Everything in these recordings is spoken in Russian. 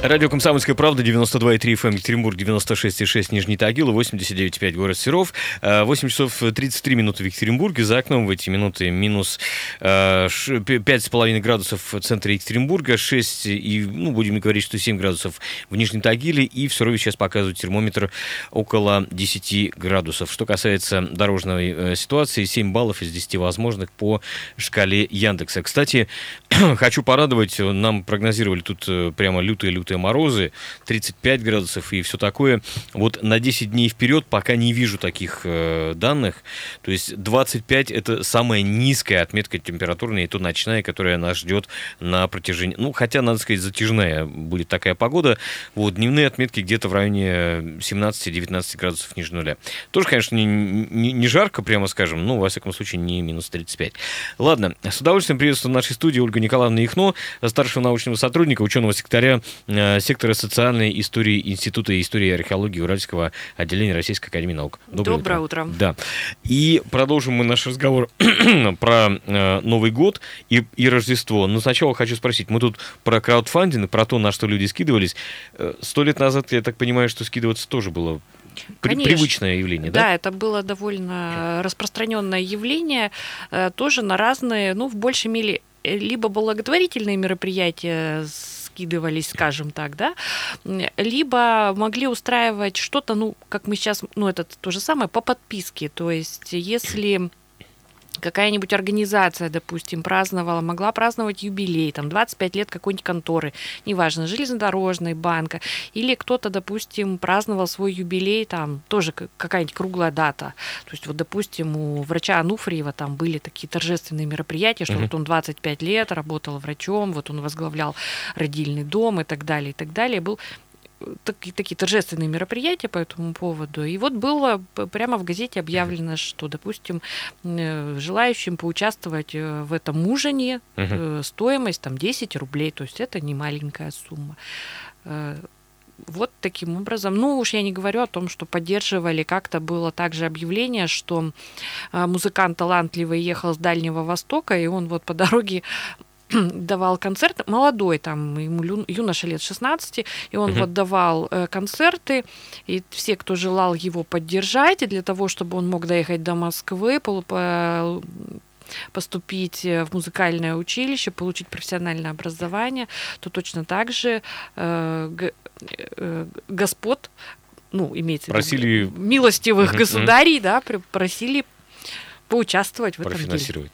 Радио «Комсомольская правда», 92,3 FM, Екатеринбург, 96,6 Нижний Тагил, 89,5 город Серов. 8 э, часов 33 минуты в Екатеринбурге. За окном в эти минуты минус 5,5 э, градусов в центре Екатеринбурга, 6 и, ну, будем говорить, что 7 градусов в Нижнем Тагиле. И в Серове сейчас показывает термометр около 10 градусов. Что касается дорожной э, ситуации, 7 баллов из 10 возможных по шкале Яндекса. Кстати, хочу порадовать, нам прогнозировали тут прямо лютые-лютые лютые морозы, 35 градусов и все такое. Вот на 10 дней вперед пока не вижу таких э, данных. То есть 25 это самая низкая отметка температурная, и то ночная, которая нас ждет на протяжении... Ну, хотя, надо сказать, затяжная будет такая погода. Вот, дневные отметки где-то в районе 17-19 градусов ниже нуля. Тоже, конечно, не, не, не жарко, прямо скажем, но, во всяком случае, не минус 35. Ладно, с удовольствием приветствую в нашей студии Ольга Николаевна Ихно, старшего научного сотрудника, ученого секретаря Э, сектора социальной истории Института истории и археологии Уральского отделения Российской Академии Наук. Доброе, Доброе утро. утро. Да. И продолжим мы наш разговор про э, Новый год и, и Рождество. Но сначала хочу спросить, мы тут про краудфандинг, про то, на что люди скидывались. Э, сто лет назад, я так понимаю, что скидываться тоже было при, привычное явление, да? Да, это было довольно распространенное явление, тоже на разные, ну, в большей мере, либо благотворительные мероприятия скидывались, скажем так, да, либо могли устраивать что-то, ну, как мы сейчас, ну, это то же самое, по подписке, то есть если какая-нибудь организация, допустим, праздновала, могла праздновать юбилей, там, 25 лет какой-нибудь конторы, неважно, железнодорожной, банка, или кто-то, допустим, праздновал свой юбилей, там, тоже какая-нибудь круглая дата. То есть, вот, допустим, у врача Ануфриева там были такие торжественные мероприятия, что mm-hmm. вот он 25 лет работал врачом, вот он возглавлял родильный дом и так далее, и так далее. Был такие, такие торжественные мероприятия по этому поводу. И вот было прямо в газете объявлено, что, допустим, э, желающим поучаствовать э, в этом ужине угу. стоимость там 10 рублей, то есть это не маленькая сумма. Вот таким образом. Ну уж я не говорю о том, что поддерживали. Как-то было также объявление, что музыкант талантливый ехал с Дальнего Востока, и он вот по дороге давал концерт, молодой, там, ему юноша лет 16, и он угу. вот давал э, концерты, и все, кто желал его поддержать, и для того, чтобы он мог доехать до Москвы, поступить в музыкальное училище, получить профессиональное образование, то точно так же э, э, Господ, ну, имеется просили... в виду, милостивых угу. государей, да, просили поучаствовать в этом деле.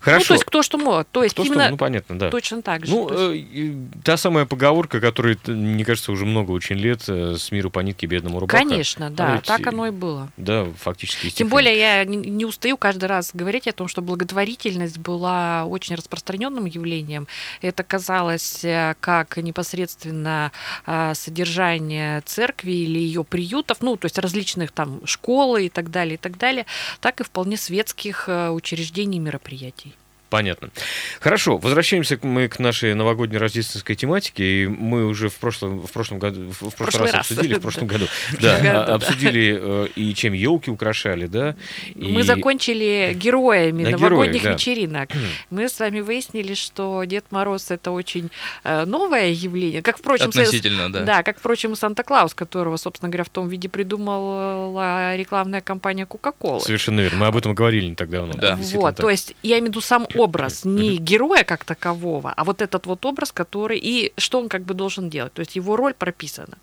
Хорошо. Ну, то есть кто что может. То есть кто именно что, ну, понятно, да. точно так же. Ну, э, та самая поговорка, которая, мне кажется, уже много очень лет э, с миру по нитке бедному рубака. Конечно, да, ведь, так оно и было. Да, фактически. Тем более я не, не устаю каждый раз говорить о том, что благотворительность была очень распространенным явлением. Это казалось э, как непосредственно содержание церкви или ее приютов, ну, то есть различных там школы и так далее, и так далее, так и вполне светских учреждений и мероприятий prijatí. Понятно. Хорошо, возвращаемся мы к нашей новогодней рождественской тематике. И мы уже в прошлом, в прошлом году, в прошлый, прошлый раз, раз обсудили, в прошлом году, да, обсудили э, и чем елки украшали, да. Мы закончили героями новогодних вечеринок. Мы с вами выяснили, что Дед Мороз это очень э, новое явление, как впрочем, относительно, да. Да, как впрочем и Санта-Клаус, которого, собственно говоря, в том виде придумала рекламная компания Coca-Cola. Совершенно верно. Мы об этом говорили не так давно. Да. Вот, то есть я имею в виду сам образ, не героя как такового, а вот этот вот образ, который и что он как бы должен делать. То есть его роль прописана.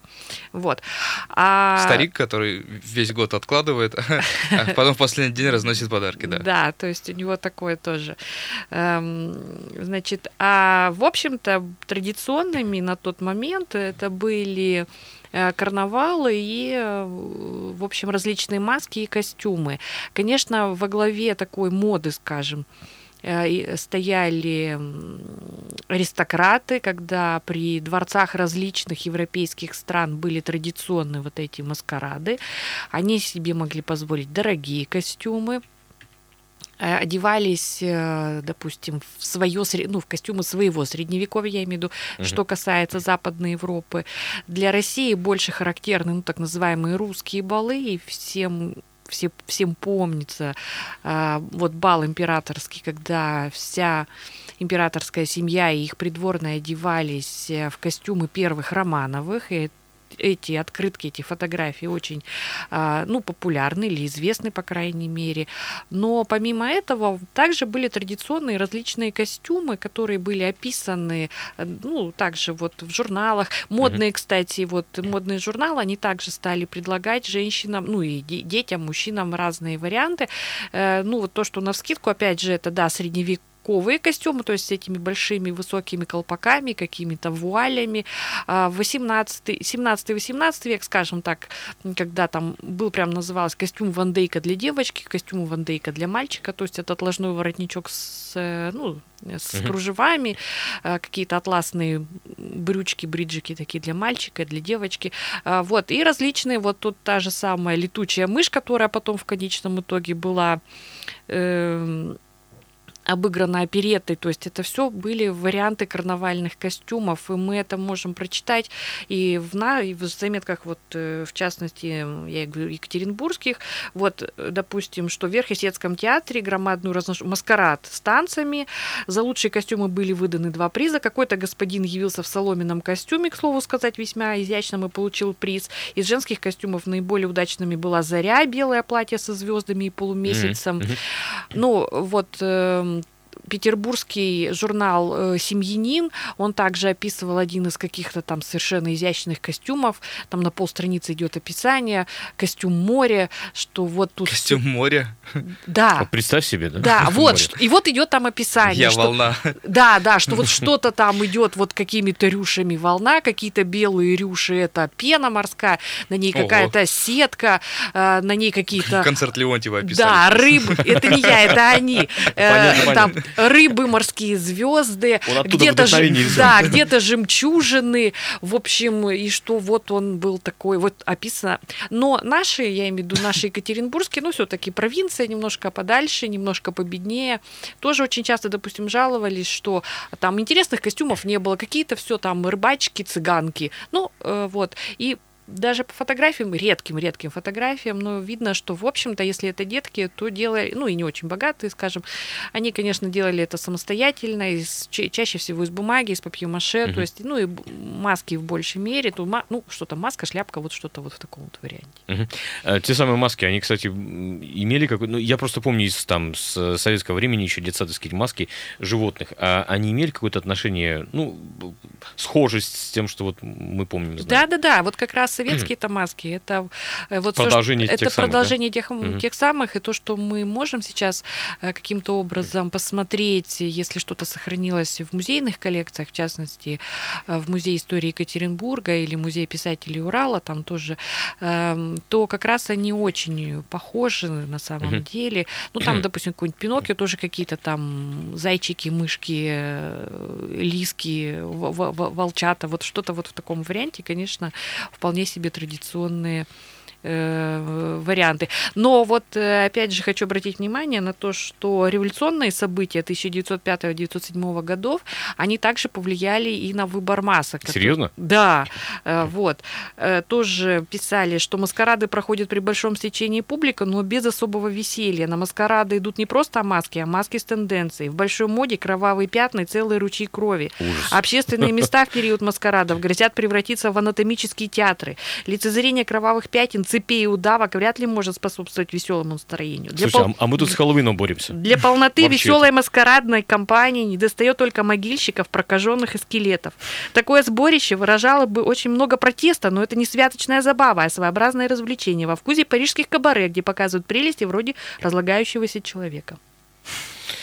Вот. А... Старик, который весь год откладывает, а потом в последний день разносит подарки, да. Да, то есть у него такое тоже. Эм, значит, а в общем-то традиционными на тот момент это были э, карнавалы и, э, в общем, различные маски и костюмы. Конечно, во главе такой моды, скажем, стояли аристократы, когда при дворцах различных европейских стран были традиционные вот эти маскарады. Они себе могли позволить дорогие костюмы, э, одевались, э, допустим, в свое, ну, в костюмы своего средневековья, я имею в виду, угу. что касается Западной Европы. Для России больше характерны, ну, так называемые русские балы, и всем все, всем помнится, а, вот бал императорский, когда вся императорская семья и их придворные одевались э, в костюмы первых Романовых, и эти открытки, эти фотографии очень а, ну, популярны или известны, по крайней мере. Но помимо этого, также были традиционные различные костюмы, которые были описаны, ну, также вот в журналах. Модные, mm-hmm. кстати, вот модные журналы, они также стали предлагать женщинам, ну, и детям, мужчинам разные варианты. Э, ну, вот то, что на вскидку, опять же, это, да, средневек ковые костюмы, то есть с этими большими высокими колпаками, какими-то вуалями. А, в 18, 17-18 век, скажем так, когда там был прям назывался костюм вандейка для девочки, костюм вандейка для мальчика, то есть это отложной воротничок с, э, ну, с uh-huh. кружевами, э, какие-то атласные брючки, бриджики такие для мальчика, для девочки. А, вот, и различные, вот тут та же самая летучая мышь, которая потом в конечном итоге была э, обыграна опереттой, то есть это все были варианты карнавальных костюмов, и мы это можем прочитать и в, на, и в заметках, вот э, в частности, я говорю, екатеринбургских, вот, допустим, что в Верхесецком театре громадную разнош... маскарад с танцами, за лучшие костюмы были выданы два приза, какой-то господин явился в соломенном костюме, к слову сказать, весьма изящным и получил приз, из женских костюмов наиболее удачными была «Заря», белое платье со звездами и полумесяцем, mm-hmm. ну, вот эм, петербургский журнал э, «Семьянин», он также описывал один из каких-то там совершенно изящных костюмов, там на полстраницы идет описание, костюм моря, что вот тут... Костюм моря? Да. Вот представь себе, да? Да, вот, что, и вот идет там описание. Я что, волна. Да, да, что вот что-то там идет вот какими-то рюшами волна, какие-то белые рюши, это пена морская, на ней какая-то сетка, э, на ней какие-то... Концерт Леонтьева описали. Да, рыбы, это не я, это они. Понятно, там рыбы, морские звезды, где-то да, где-то жемчужины, в общем, и что вот он был такой, вот описано. Но наши, я имею в виду наши екатеринбургские, ну все-таки провинция немножко подальше, немножко победнее, тоже очень часто, допустим, жаловались, что там интересных костюмов не было, какие-то все там рыбачки, цыганки, ну э, вот, и даже по фотографиям, редким-редким фотографиям, но видно, что, в общем-то, если это детки, то делали, ну и не очень богатые, скажем, они, конечно, делали это самостоятельно, из, чаще всего из бумаги, из папье-маше, uh-huh. то есть, ну и маски в большей мере, то, ну, что-то маска, шляпка, вот что-то вот в таком вот варианте. Uh-huh. А, те самые маски, они, кстати, имели какой ну, я просто помню из там с советского времени еще детсадовские маски животных, а они имели какое-то отношение, ну, схожесть с тем, что вот мы помним. Да-да-да, вот как раз советские это маски, это э, вот продолжение все, тех это самых, продолжение да? тех, угу. тех самых, и то, что мы можем сейчас э, каким-то образом посмотреть, если что-то сохранилось в музейных коллекциях, в частности, э, в Музее истории Екатеринбурга или Музее писателей Урала, там тоже, эм, то как раз они очень похожи на самом угу. деле. Ну, там, допустим, какой-нибудь Пиноккио, тоже какие-то там зайчики, мышки, лиски, волчата, вот что-то вот в таком варианте, конечно, вполне себе традиционные варианты. Но вот э, опять же хочу обратить внимание на то, что революционные события 1905-1907 годов, они также повлияли и на выбор масок. Серьезно? Да, э, вот. Тоже писали, что маскарады проходят при большом стечении публика, но без особого веселья. На маскарады идут не просто маски, а маски с тенденцией. В большой моде кровавые пятна и целые ручьи крови. Ужас. Общественные места в период маскарадов грозят превратиться в анатомические театры. Лицезрение кровавых пятен цепей и удавок вряд ли может способствовать веселому настроению. Для Слушай, пол... а мы тут с Хэллоуином боремся. Для полноты веселой это. маскарадной кампании не достает только могильщиков, прокаженных и скелетов. Такое сборище выражало бы очень много протеста, но это не святочная забава, а своеобразное развлечение во вкусе парижских кабаре, где показывают прелести вроде разлагающегося человека.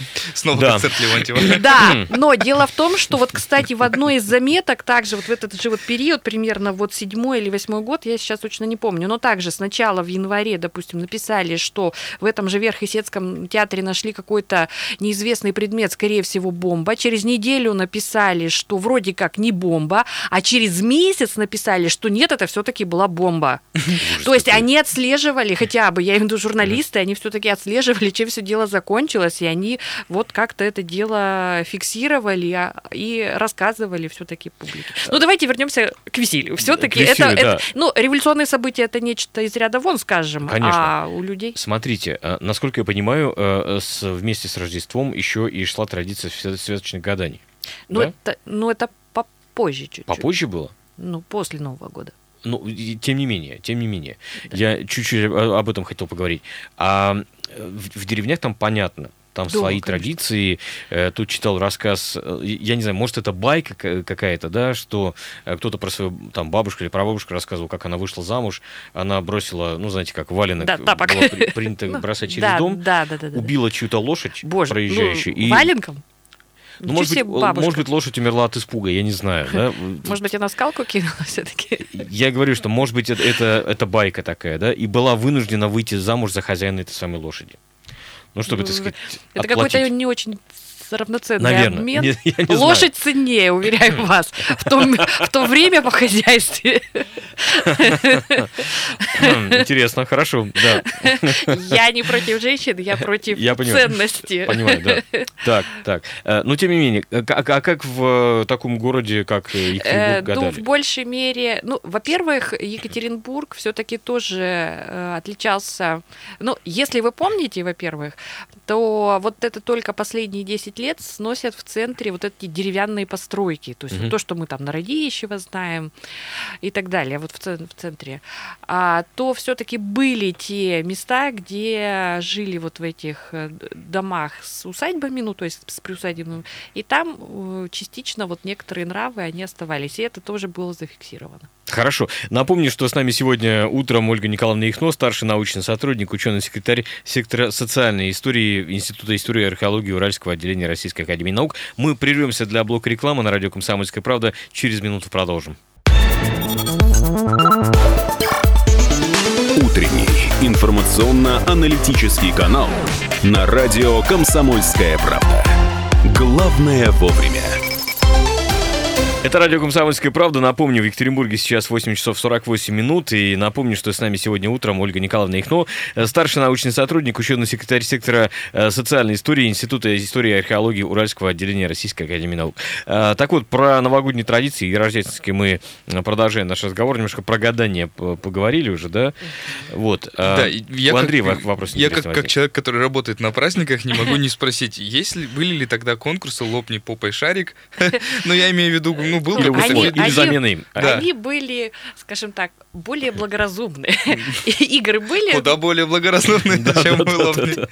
Снова да. концерт Леонтьева. Да, но дело в том, что вот, кстати, в одной из заметок, также вот в этот же вот период, примерно вот седьмой или восьмой год, я сейчас точно не помню, но также сначала в январе, допустим, написали, что в этом же Верхесецком театре нашли какой-то неизвестный предмет, скорее всего, бомба. Через неделю написали, что вроде как не бомба, а через месяц написали, что нет, это все-таки была бомба. То есть они отслеживали хотя бы, я имею в виду журналисты, они все-таки отслеживали, чем все дело закончилось, и они вот как-то это дело фиксировали а, и рассказывали все-таки публике. Ну, давайте вернемся к веселью. Все-таки это, да. это, ну, революционные события это нечто из ряда вон, скажем, Конечно. а у людей... Смотрите, э, насколько я понимаю, э, вместе с Рождеством еще и шла традиция свя- святочных гаданий. Ну, Да? это, ну, это попозже чуть-чуть. Попозже было? Ну, после Нового года. Ну, и тем не менее, тем не менее. Я чуть-чуть об этом хотел поговорить. А э, в, в деревнях там понятно. Там Да, свои конечно. традиции. Э, Тут читал рассказ, э, я не знаю, может, это байка ка- какая-то, да, что э, кто-то про свою там бабушку или прабабушку рассказывал, как она вышла замуж, она бросила, ну, знаете, как валенок Да, тапок. было при- принято Ну, бросать через да, дом, Да, да, да. да. убила чью-то лошадь Боже, проезжающую. ну, и- валенком? ну, может быть, бабушка. может быть, лошадь умерла от испуга, я не знаю, да. Может быть, она скалку кинула все-таки? Я говорю, что, может быть, это, это, это байка такая, да, и была вынуждена выйти замуж за хозяина этой самой лошади. Ну, чтобы, так сказать, Это какой-то не очень равноценный Наверное. обмен. Не- я не Лошадь ценнее, уверяю вас, в, том, в то время по хозяйстве. Хм, Интересно, хорошо, да, Я не против женщин, я против Я понимаю. ценности. понимаю, да. Так, так. Э, Но, тем не менее, э, а, а как в э, таком городе, как Екатеринбург, Ну, в большей мере, ну, во-первых, Екатеринбург все-таки тоже отличался. Ну, если вы помните, во-первых, то вот это только последние 10 лет сносят в центре вот эти деревянные постройки. То есть вот Мгм. то, что мы там на Радищево знаем и так далее, вот в, в центре. А то все-таки были те места, где жили вот в этих э, домах с усадьбами, ну, то есть с приусадебным, и там э, частично вот некоторые нравы, они оставались, и это тоже было зафиксировано. Хорошо. Напомню, что с нами сегодня утром Ольга Николаевна Ихно, старший научный сотрудник, ученый-секретарь сектора социальной истории Института истории и археологии Уральского отделения Российской Академии Наук. Мы прервемся для блока рекламы на радио «Комсомольская правда». Через минуту продолжим. Утренний информационно-аналитический канал на радио «Комсомольская правда». Главное вовремя. Это радио «Комсомольская правда». Напомню, в Екатеринбурге сейчас 8 часов 48 минут. И напомню, что с нами сегодня утром Ольга Николаевна Ихно, э, старший научный сотрудник, ученый-секретарь сектора э, социальной истории Института истории и археологии Уральского отделения Российской Академии Наук. Э, Так вот, про новогодние традиции и рождественские мы продолжаем наш разговор. Немножко про гадание поговорили уже, да? Вот. Да, я у как- Андрея во- вопрос Я как, как человек, который работает на праздниках, не могу не спросить, есть ли, были ли тогда конкурсы «Лопни попой шарик»? Ну, я имею в виду, ну, был Или, Они- или они- замена им. Да. Они были, скажем так, более благоразумные. Игры были... куда более благоразумный, чем «Лопни».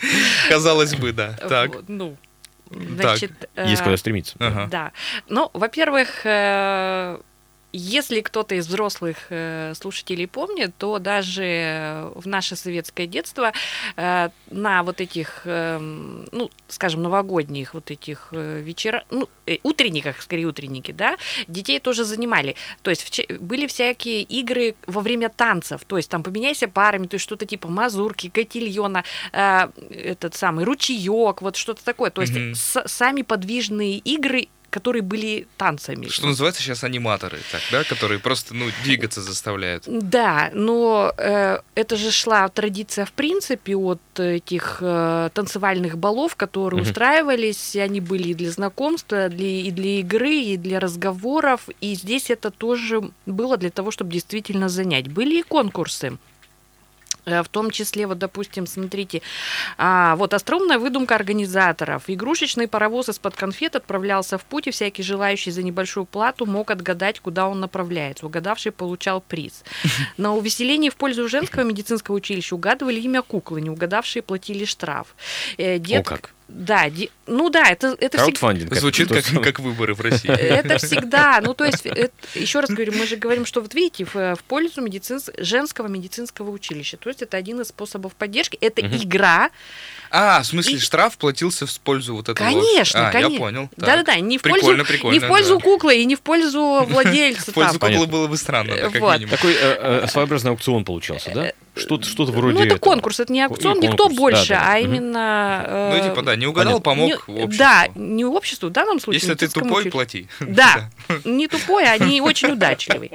Казалось бы, да. Так. Ну, Так, значит... Есть э, куда стремиться. Ага. Да. Ну, во-первых, э, если кто-то из взрослых э, слушателей помнит, то даже в наше советское детство э, на вот этих, эм, ну, скажем, новогодних вот этих э, вечерах, ну, э, утренниках, скорее утренники, да, детей тоже занимали. То есть были всякие игры во время танцев, то есть там поменяйся парами, то есть что-то типа мазурки, котильона, э, этот самый ручеек, вот что-то такое. То есть с- сами подвижные игры, которые были танцами. Что называется сейчас аниматоры, так, да, которые просто, ну, двигаться заставляют. Да, но э, это же шла традиция в принципе от этих э, танцевальных балов, которые Мгм. устраивались, и они были и для знакомства, для, и для игры, и для разговоров, и здесь это тоже было для того, чтобы действительно занять. Были и конкурсы. Э, В том числе, вот, допустим, смотрите, а, вот остроумная выдумка организаторов. Игрушечный паровоз из-под конфет отправлялся в путь, и всякий желающий за небольшую плату мог отгадать, куда он направляется. Угадавший получал приз. На увеселении в пользу женского медицинского училища угадывали имя куклы, не угадавшие платили штраф. Э, О, дет- как. Да, де- ну да, это, это всегда... Краудфандинг. это Звучит как, как выборы в России. Это всегда, ну то есть, еще раз говорю, мы же говорим, что вот видите, в, в пользу медицинс- женского медицинского училища. То есть это один из способов поддержки. Это Мгм. игра. А, в смысле, И- штраф платился в пользу вот этого? Конечно, а, конечно. я понял. Да-да-да, не в пользу, Прикольно, прикольно. не в пользу да. куклы и не в пользу владельца. В пользу куклы Понятно. было бы странно. Такой э, э, своеобразный аукцион получался, да? Что-то что вроде Ну, это этого. конкурс, это не аукцион, никто конкурс, больше, да, да. а именно... Ну, э, типа, да, не угадал, понятно. помог не- обществу. Да, не обществу, в данном случае. Если ты тупой, плати. Да, не тупой, а не очень удачливый.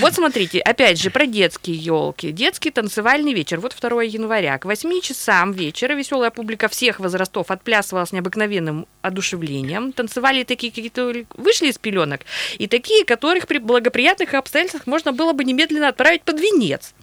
Вот смотрите, опять же, про детские елки. Детский танцевальный вечер. Вот 2 января. К 8 часам вечера веселая публика всех возрастов отплясывала с необыкновенным одушевлением. Танцевали такие, какие-то вышли из пеленок, и такие, которых при благоприятных обстоятельствах можно было бы немедленно отправить под венец.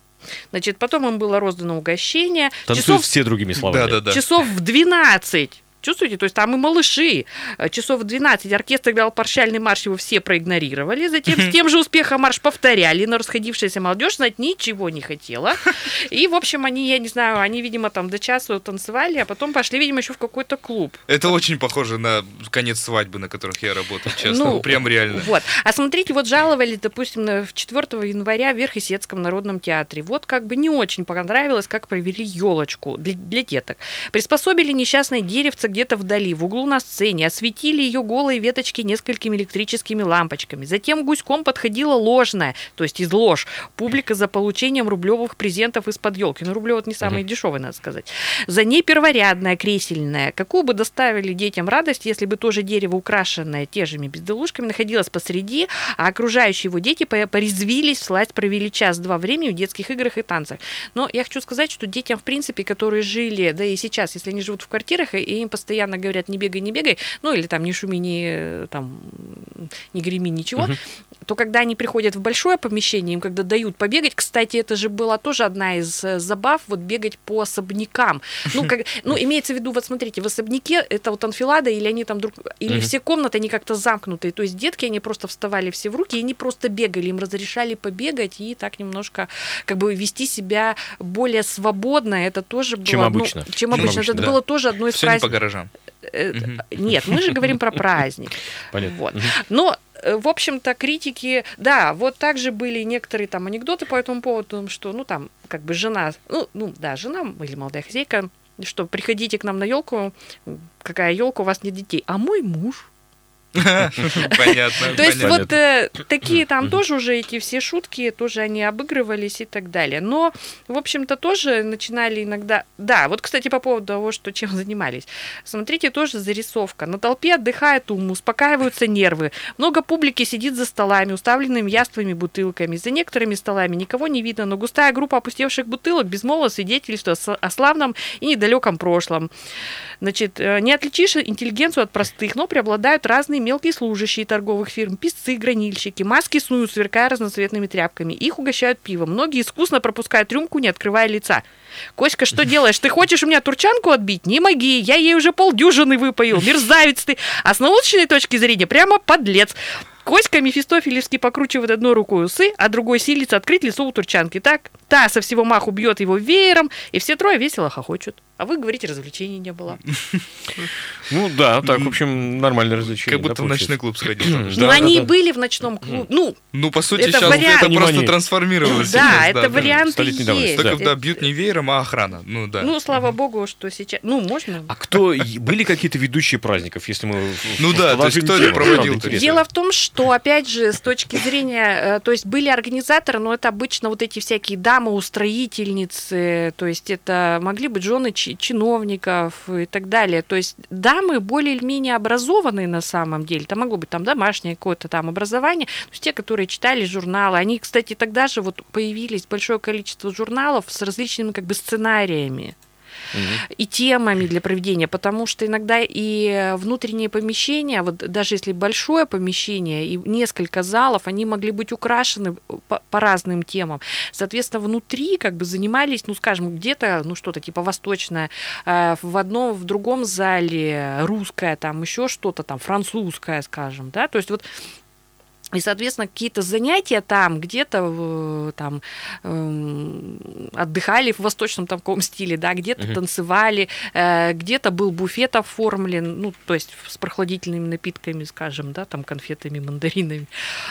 Значит, потом им было роздано угощение. Танцуют Часов все другими словами. Да-да-да. часов в 12. Чувствуете? То есть там и малыши. Э, Часов в 12 оркестр играл прощальный марш, его все проигнорировали. Затем с тем же успехом марш повторяли, но расходившаяся молодежь знать ничего не хотела. И, в общем, они, я не знаю, они, видимо, там до часу танцевали, а потом пошли, видимо, еще в какой-то клуб. Это очень похоже на конец свадьбы, на которых я работал, честно. Ну, Прям реально. Вот. А смотрите, вот жаловали, допустим, на- в 4 января в Верхесецком народном театре. Вот как бы не очень понравилось, как провели елочку для, для деток. Приспособили несчастное деревце где-то вдали, в углу на сцене, осветили ее голые веточки несколькими электрическими лампочками. Затем гуськом подходила ложная, то есть из лож, публика за получением рублевых презентов из-под елки. Ну, рублев не самый дешевый, надо сказать. За ней перворядная, кресельная. Какую бы доставили детям радость, если бы тоже дерево, украшенное те же безделушками, находилось посреди, а окружающие его дети по- порезвились, всласть провели час-два времени в детских играх и танцах. Но я хочу сказать, что детям, в принципе, которые жили, да и сейчас, если они живут в квартирах, и им постоянно говорят, не бегай, не бегай, ну или там не шуми, не, э, там, не греми, ничего, то когда они приходят в большое помещение, им когда дают побегать, кстати, это же была тоже одна из э, забав, вот бегать по особнякам. Ну, как, ну имеется в виду, вот смотрите, в особняке это вот анфилада, или они там друг, или Мгм. все комнаты, они как-то замкнутые, то есть детки, они просто вставали все в руки, и они просто бегали, им разрешали побегать и так немножко как бы вести себя более свободно, это тоже было... Чем ну, обычно. чем Чем обычно, обычно, это да. было тоже одно из праздников. Гаражам. Э, Мгм. Нет, мы же говорим про праздник. Понятно. Вот. Но, э, в общем-то, критики, да, вот также были некоторые там анекдоты по этому поводу, что, ну, там, как бы жена, ну, ну да, жена или молодая хозяйка, что приходите к нам на елку, какая елка, у вас нет детей, а мой муж. Понятно. То есть вот э, такие там тоже уже эти все шутки, тоже они обыгрывались и так далее. Но, в общем-то, тоже начинали иногда... Да, вот, кстати, по поводу того, что чем занимались. Смотрите, тоже зарисовка. На толпе отдыхает ум, успокаиваются нервы. Много публики сидит за столами, уставленными яствами, бутылками. За некоторыми столами никого не видно, но густая группа опустевших бутылок безмолвно свидетельствует о славном и недалеком прошлом. Значит, э, не отличишь интеллигенцию от простых, но преобладают разные мелкие служащие торговых фирм, писцы, гранильщики. Маски снуют, сверкая разноцветными тряпками. Их угощают пивом. Многие искусно пропускают рюмку, не открывая лица. Коська, что делаешь? Ты хочешь у меня турчанку отбить? Не моги, я ей уже полдюжины выпоил. Мерзавец ты. А с научной точки зрения прямо подлец. Коська Мефистофелевский покручивает одной рукой усы, а другой силится открыть лицо у турчанки. Так, та со всего маху бьет его веером, и все трое весело хохочут. А вы говорите, развлечений не было. Ну да, так, в общем, нормальное развлечение. Как будто в ночной клуб сходил. Да, ну, они и были в ночном клубе. Ну, Ну, по сути, сейчас это просто трансформировалось. да, это варианты есть. Только да, бьют не веером, а охрана. Ну да. Ну, слава богу, что сейчас... Ну, можно. А кто были какие-то ведущие праздников, если мы Ну да, то есть кто это проводил? Дело в том, что, опять же, с точки зрения, э, то есть были организаторы, но это обычно вот эти всякие дамы-устроительницы, то есть это могли быть жены чиновников и так далее. То есть дамы более или менее образованные на самом деле. Там могло быть там домашнее какое-то там образование. То есть те, которые читали журналы. Они, кстати, тогда же вот появились большое количество журналов с различными как бы сценариями И темами для проведения, потому что иногда и внутренние помещения, вот даже если большое помещение и несколько залов, они могли быть украшены по, по разным темам. Соответственно, внутри как бы занимались, ну, скажем, где-то, ну, что-то типа восточное, э, в одном, в другом зале русское, там еще что-то там, французское, скажем, да, то есть вот и, соответственно, какие-то занятия там, где-то там эм, отдыхали в восточном там каком стиле, да, где-то Мгм. танцевали, э, где-то был буфет оформлен, ну, то есть с прохладительными напитками, скажем, да, там конфетами, мандаринами,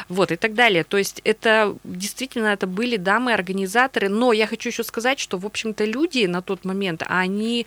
вот, и так далее. То есть это действительно это были дамы-организаторы, но я хочу еще сказать, что, в общем-то, люди на тот момент, они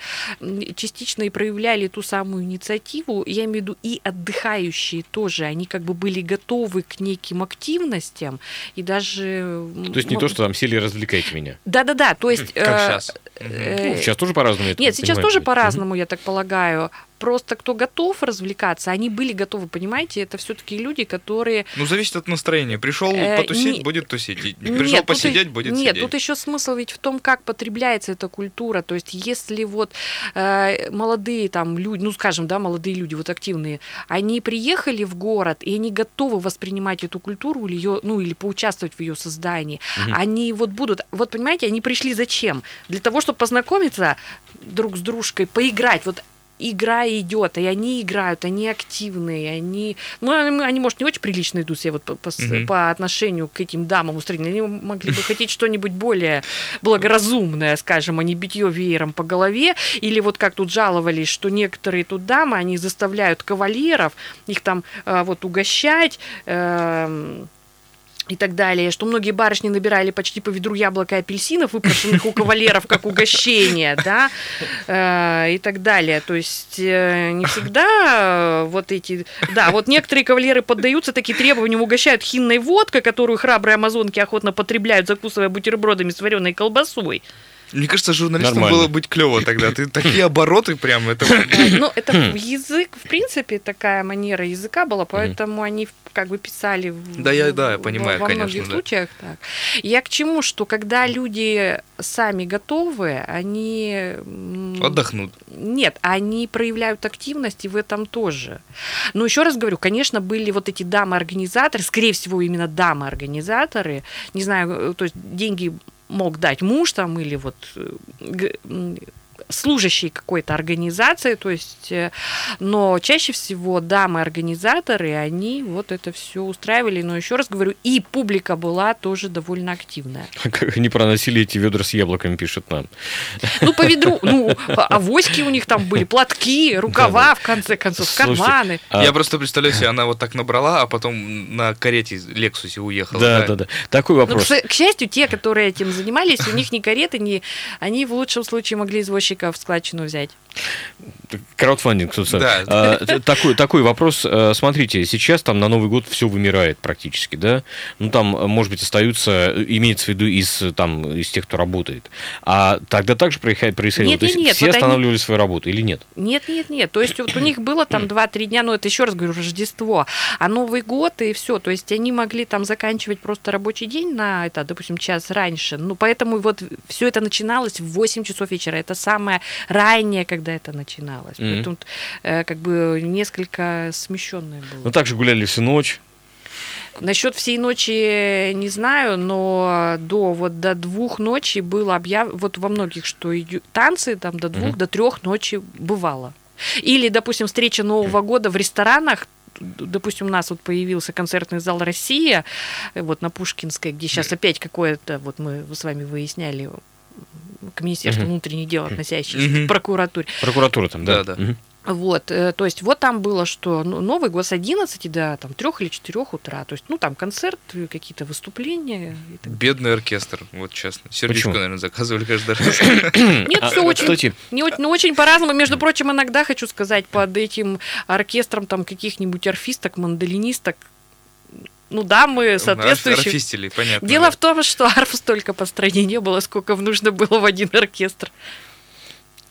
частично и проявляли ту самую инициативу, я имею в виду и отдыхающие тоже, они как бы были готовы к неким активностям и даже... То есть не то, что там сели развлекайте меня. Да-да-да, то есть... Как э, сейчас. э, сейчас тоже по-разному. Нет, сейчас понимаю, тоже по-разному, я так полагаю. Просто кто готов развлекаться, они были готовы, понимаете, это все-таки люди, которые... Ну, зависит от настроения. Пришел Э, потусить, не- будет тусить. И Нет, Пришел тут посидеть, будет Нет, сидеть. тут еще смысл ведь в том, как потребляется эта культура. То есть, если вот э, молодые там люди, ну скажем, да, молодые люди, вот активные, они приехали в город и они готовы воспринимать эту культуру или ее, ну или поучаствовать в ее создании, Мгм. они вот будут, вот понимаете, они пришли зачем? Для того, чтобы познакомиться друг с дружкой, поиграть. Вот игра идет, и они играют, они активные, они, ну, они, может, не очень прилично идут себе вот по, по Мгм. по отношению к этим дамам устроены, они могли бы хотеть что-нибудь более благоразумное, скажем, а не битье веером по голове, или вот как тут жаловались, что некоторые тут дамы, они заставляют кавалеров их там э, вот угощать, эм, и так далее, что многие барышни набирали почти по ведру яблок и апельсинов, выпрошенных у кавалеров как угощение, да, э, и так далее. То есть э, не всегда вот эти... Да, вот некоторые кавалеры поддаются таким требованиям, угощают хинной водкой, которую храбрые амазонки охотно потребляют, закусывая бутербродами с вареной колбасой. Мне кажется, журналистам Нормально. было быть клево тогда. Ты такие обороты прям, это... Ну, это язык, в принципе, такая манера языка была, поэтому они как бы писали в- Да, я- да, я понимаю, во конечно, многих да. случаях так. Я к чему, что когда люди сами готовы, они... Отдохнут. Нет, они проявляют активность и в этом тоже. Но еще раз говорю, конечно, были вот эти дамы-организаторы, скорее всего, именно дамы-организаторы, не знаю, э, то есть деньги мог дать муж там или вот э, служащий какой-то организации, то есть, э, но чаще всего дамы-организаторы, они вот это все устраивали, но еще раз говорю, и публика была тоже довольно активная. Как они проносили эти ведра с яблоками, пишет нам. Ну, по ведру, ну, а- авоськи у них там были, платки, рукава, в конце концов, Слушайте, карманы. А- Я просто представляю себе, она вот так набрала, а потом на карете Лексусе уехала. Да, да, да. Такой Ну, к, вопрос. с- к счастью, те, которые этим занимались, у них ни кареты, ни... Они в лучшем случае могли извозчика в складчину взять. Краудфандинг, собственно. Да. А, такой, такой вопрос. А, Смотрите, сейчас там на Новый год все вымирает практически, да? Ну, там, может быть, остаются, имеется в виду из, там, из тех, кто работает. А тогда также происходило? происходило? Нет, То есть нет, нет, все вот они- останавливали свою работу или нет? Нет, нет, нет. То есть вот у них было там 2-3 дня, ну это еще раз говорю, Рождество, а Новый год и все. То есть они могли там заканчивать просто рабочий день на, это, допустим, час раньше. Ну поэтому вот все это начиналось в 8 часов вечера. Это самое раннее, когда это начиналось. Мгм. Поэтому э, как бы несколько смещенное было. Ну, также гуляли всю ночь. Насчет всей ночи не знаю, но до вот до двух ночи было объяв... вот во многих, что танцы там до двух, Мгм. до трех ночи бывало. Или, допустим, встреча Нового года в ресторанах. Допустим, у нас вот появился концертный зал Россия, э, вот на Пушкинской, где сейчас опять какое-то, вот мы с вами выясняли, к Министерству Мгм. внутренних дел, относящееся Мгм. к прокуратуре. Прокуратура там, да? Да, да. Мгм. Вот, э, то есть вот там было, что ну, Новый год с 11 до там, 3 или 4 утра. То есть, ну, там концерт, э, какие-то выступления. и так Бедный оркестр, вот честно. Сердечко, Почему? наверное, заказывали каждый раз. Нет, все очень, не, очень- ну, очень по-разному. Между прочим, иногда, хочу сказать, под этим оркестром там каких-нибудь арфисток, мандолинисток, ну, дамы соответствующие. Орфистили, понятно. Дело да. в том, что арф столько по стране не было, сколько нужно было в один оркестр.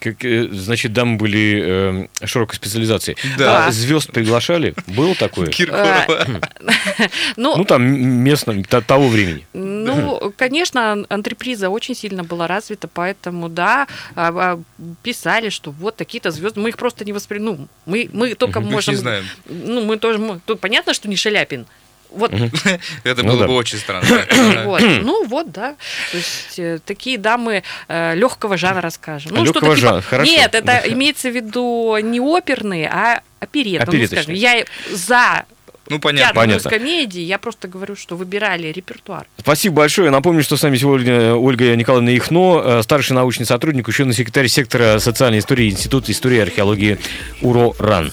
как, э, значит, дамы были э, широкой специализации. Да. А звезд приглашали? Было такое? Киркорова. Ну, Ну, там местно, т- того времени. Ну, конечно, ан- антреприза очень сильно была развита, поэтому, да, а, а, писали, что вот такие-то звезды, мы их просто не воспринимаем. Ну, мы, мы только Мы можем... не знаем. Ну, мы тоже... Тут понятно, что не Шаляпин. Вот, Это Ну было да. бы очень странно. Вот. Ну, вот, да. То есть э, такие дамы легкого жанра, скажем. Ну, Лёгкого что-то типа- жанра, хорошо. Нет, это имеется в виду не оперные, а оперетта. Ну, Опереточные. скажем, я за Ну, понятно. Понятно. комедии, я просто говорю, что выбирали репертуар. Спасибо большое. Напомню, что с нами сегодня Ольга Николаевна Ихно, э, старший научный сотрудник, ученый секретарь сектора социальной истории Института истории и археологии УРО-РАН.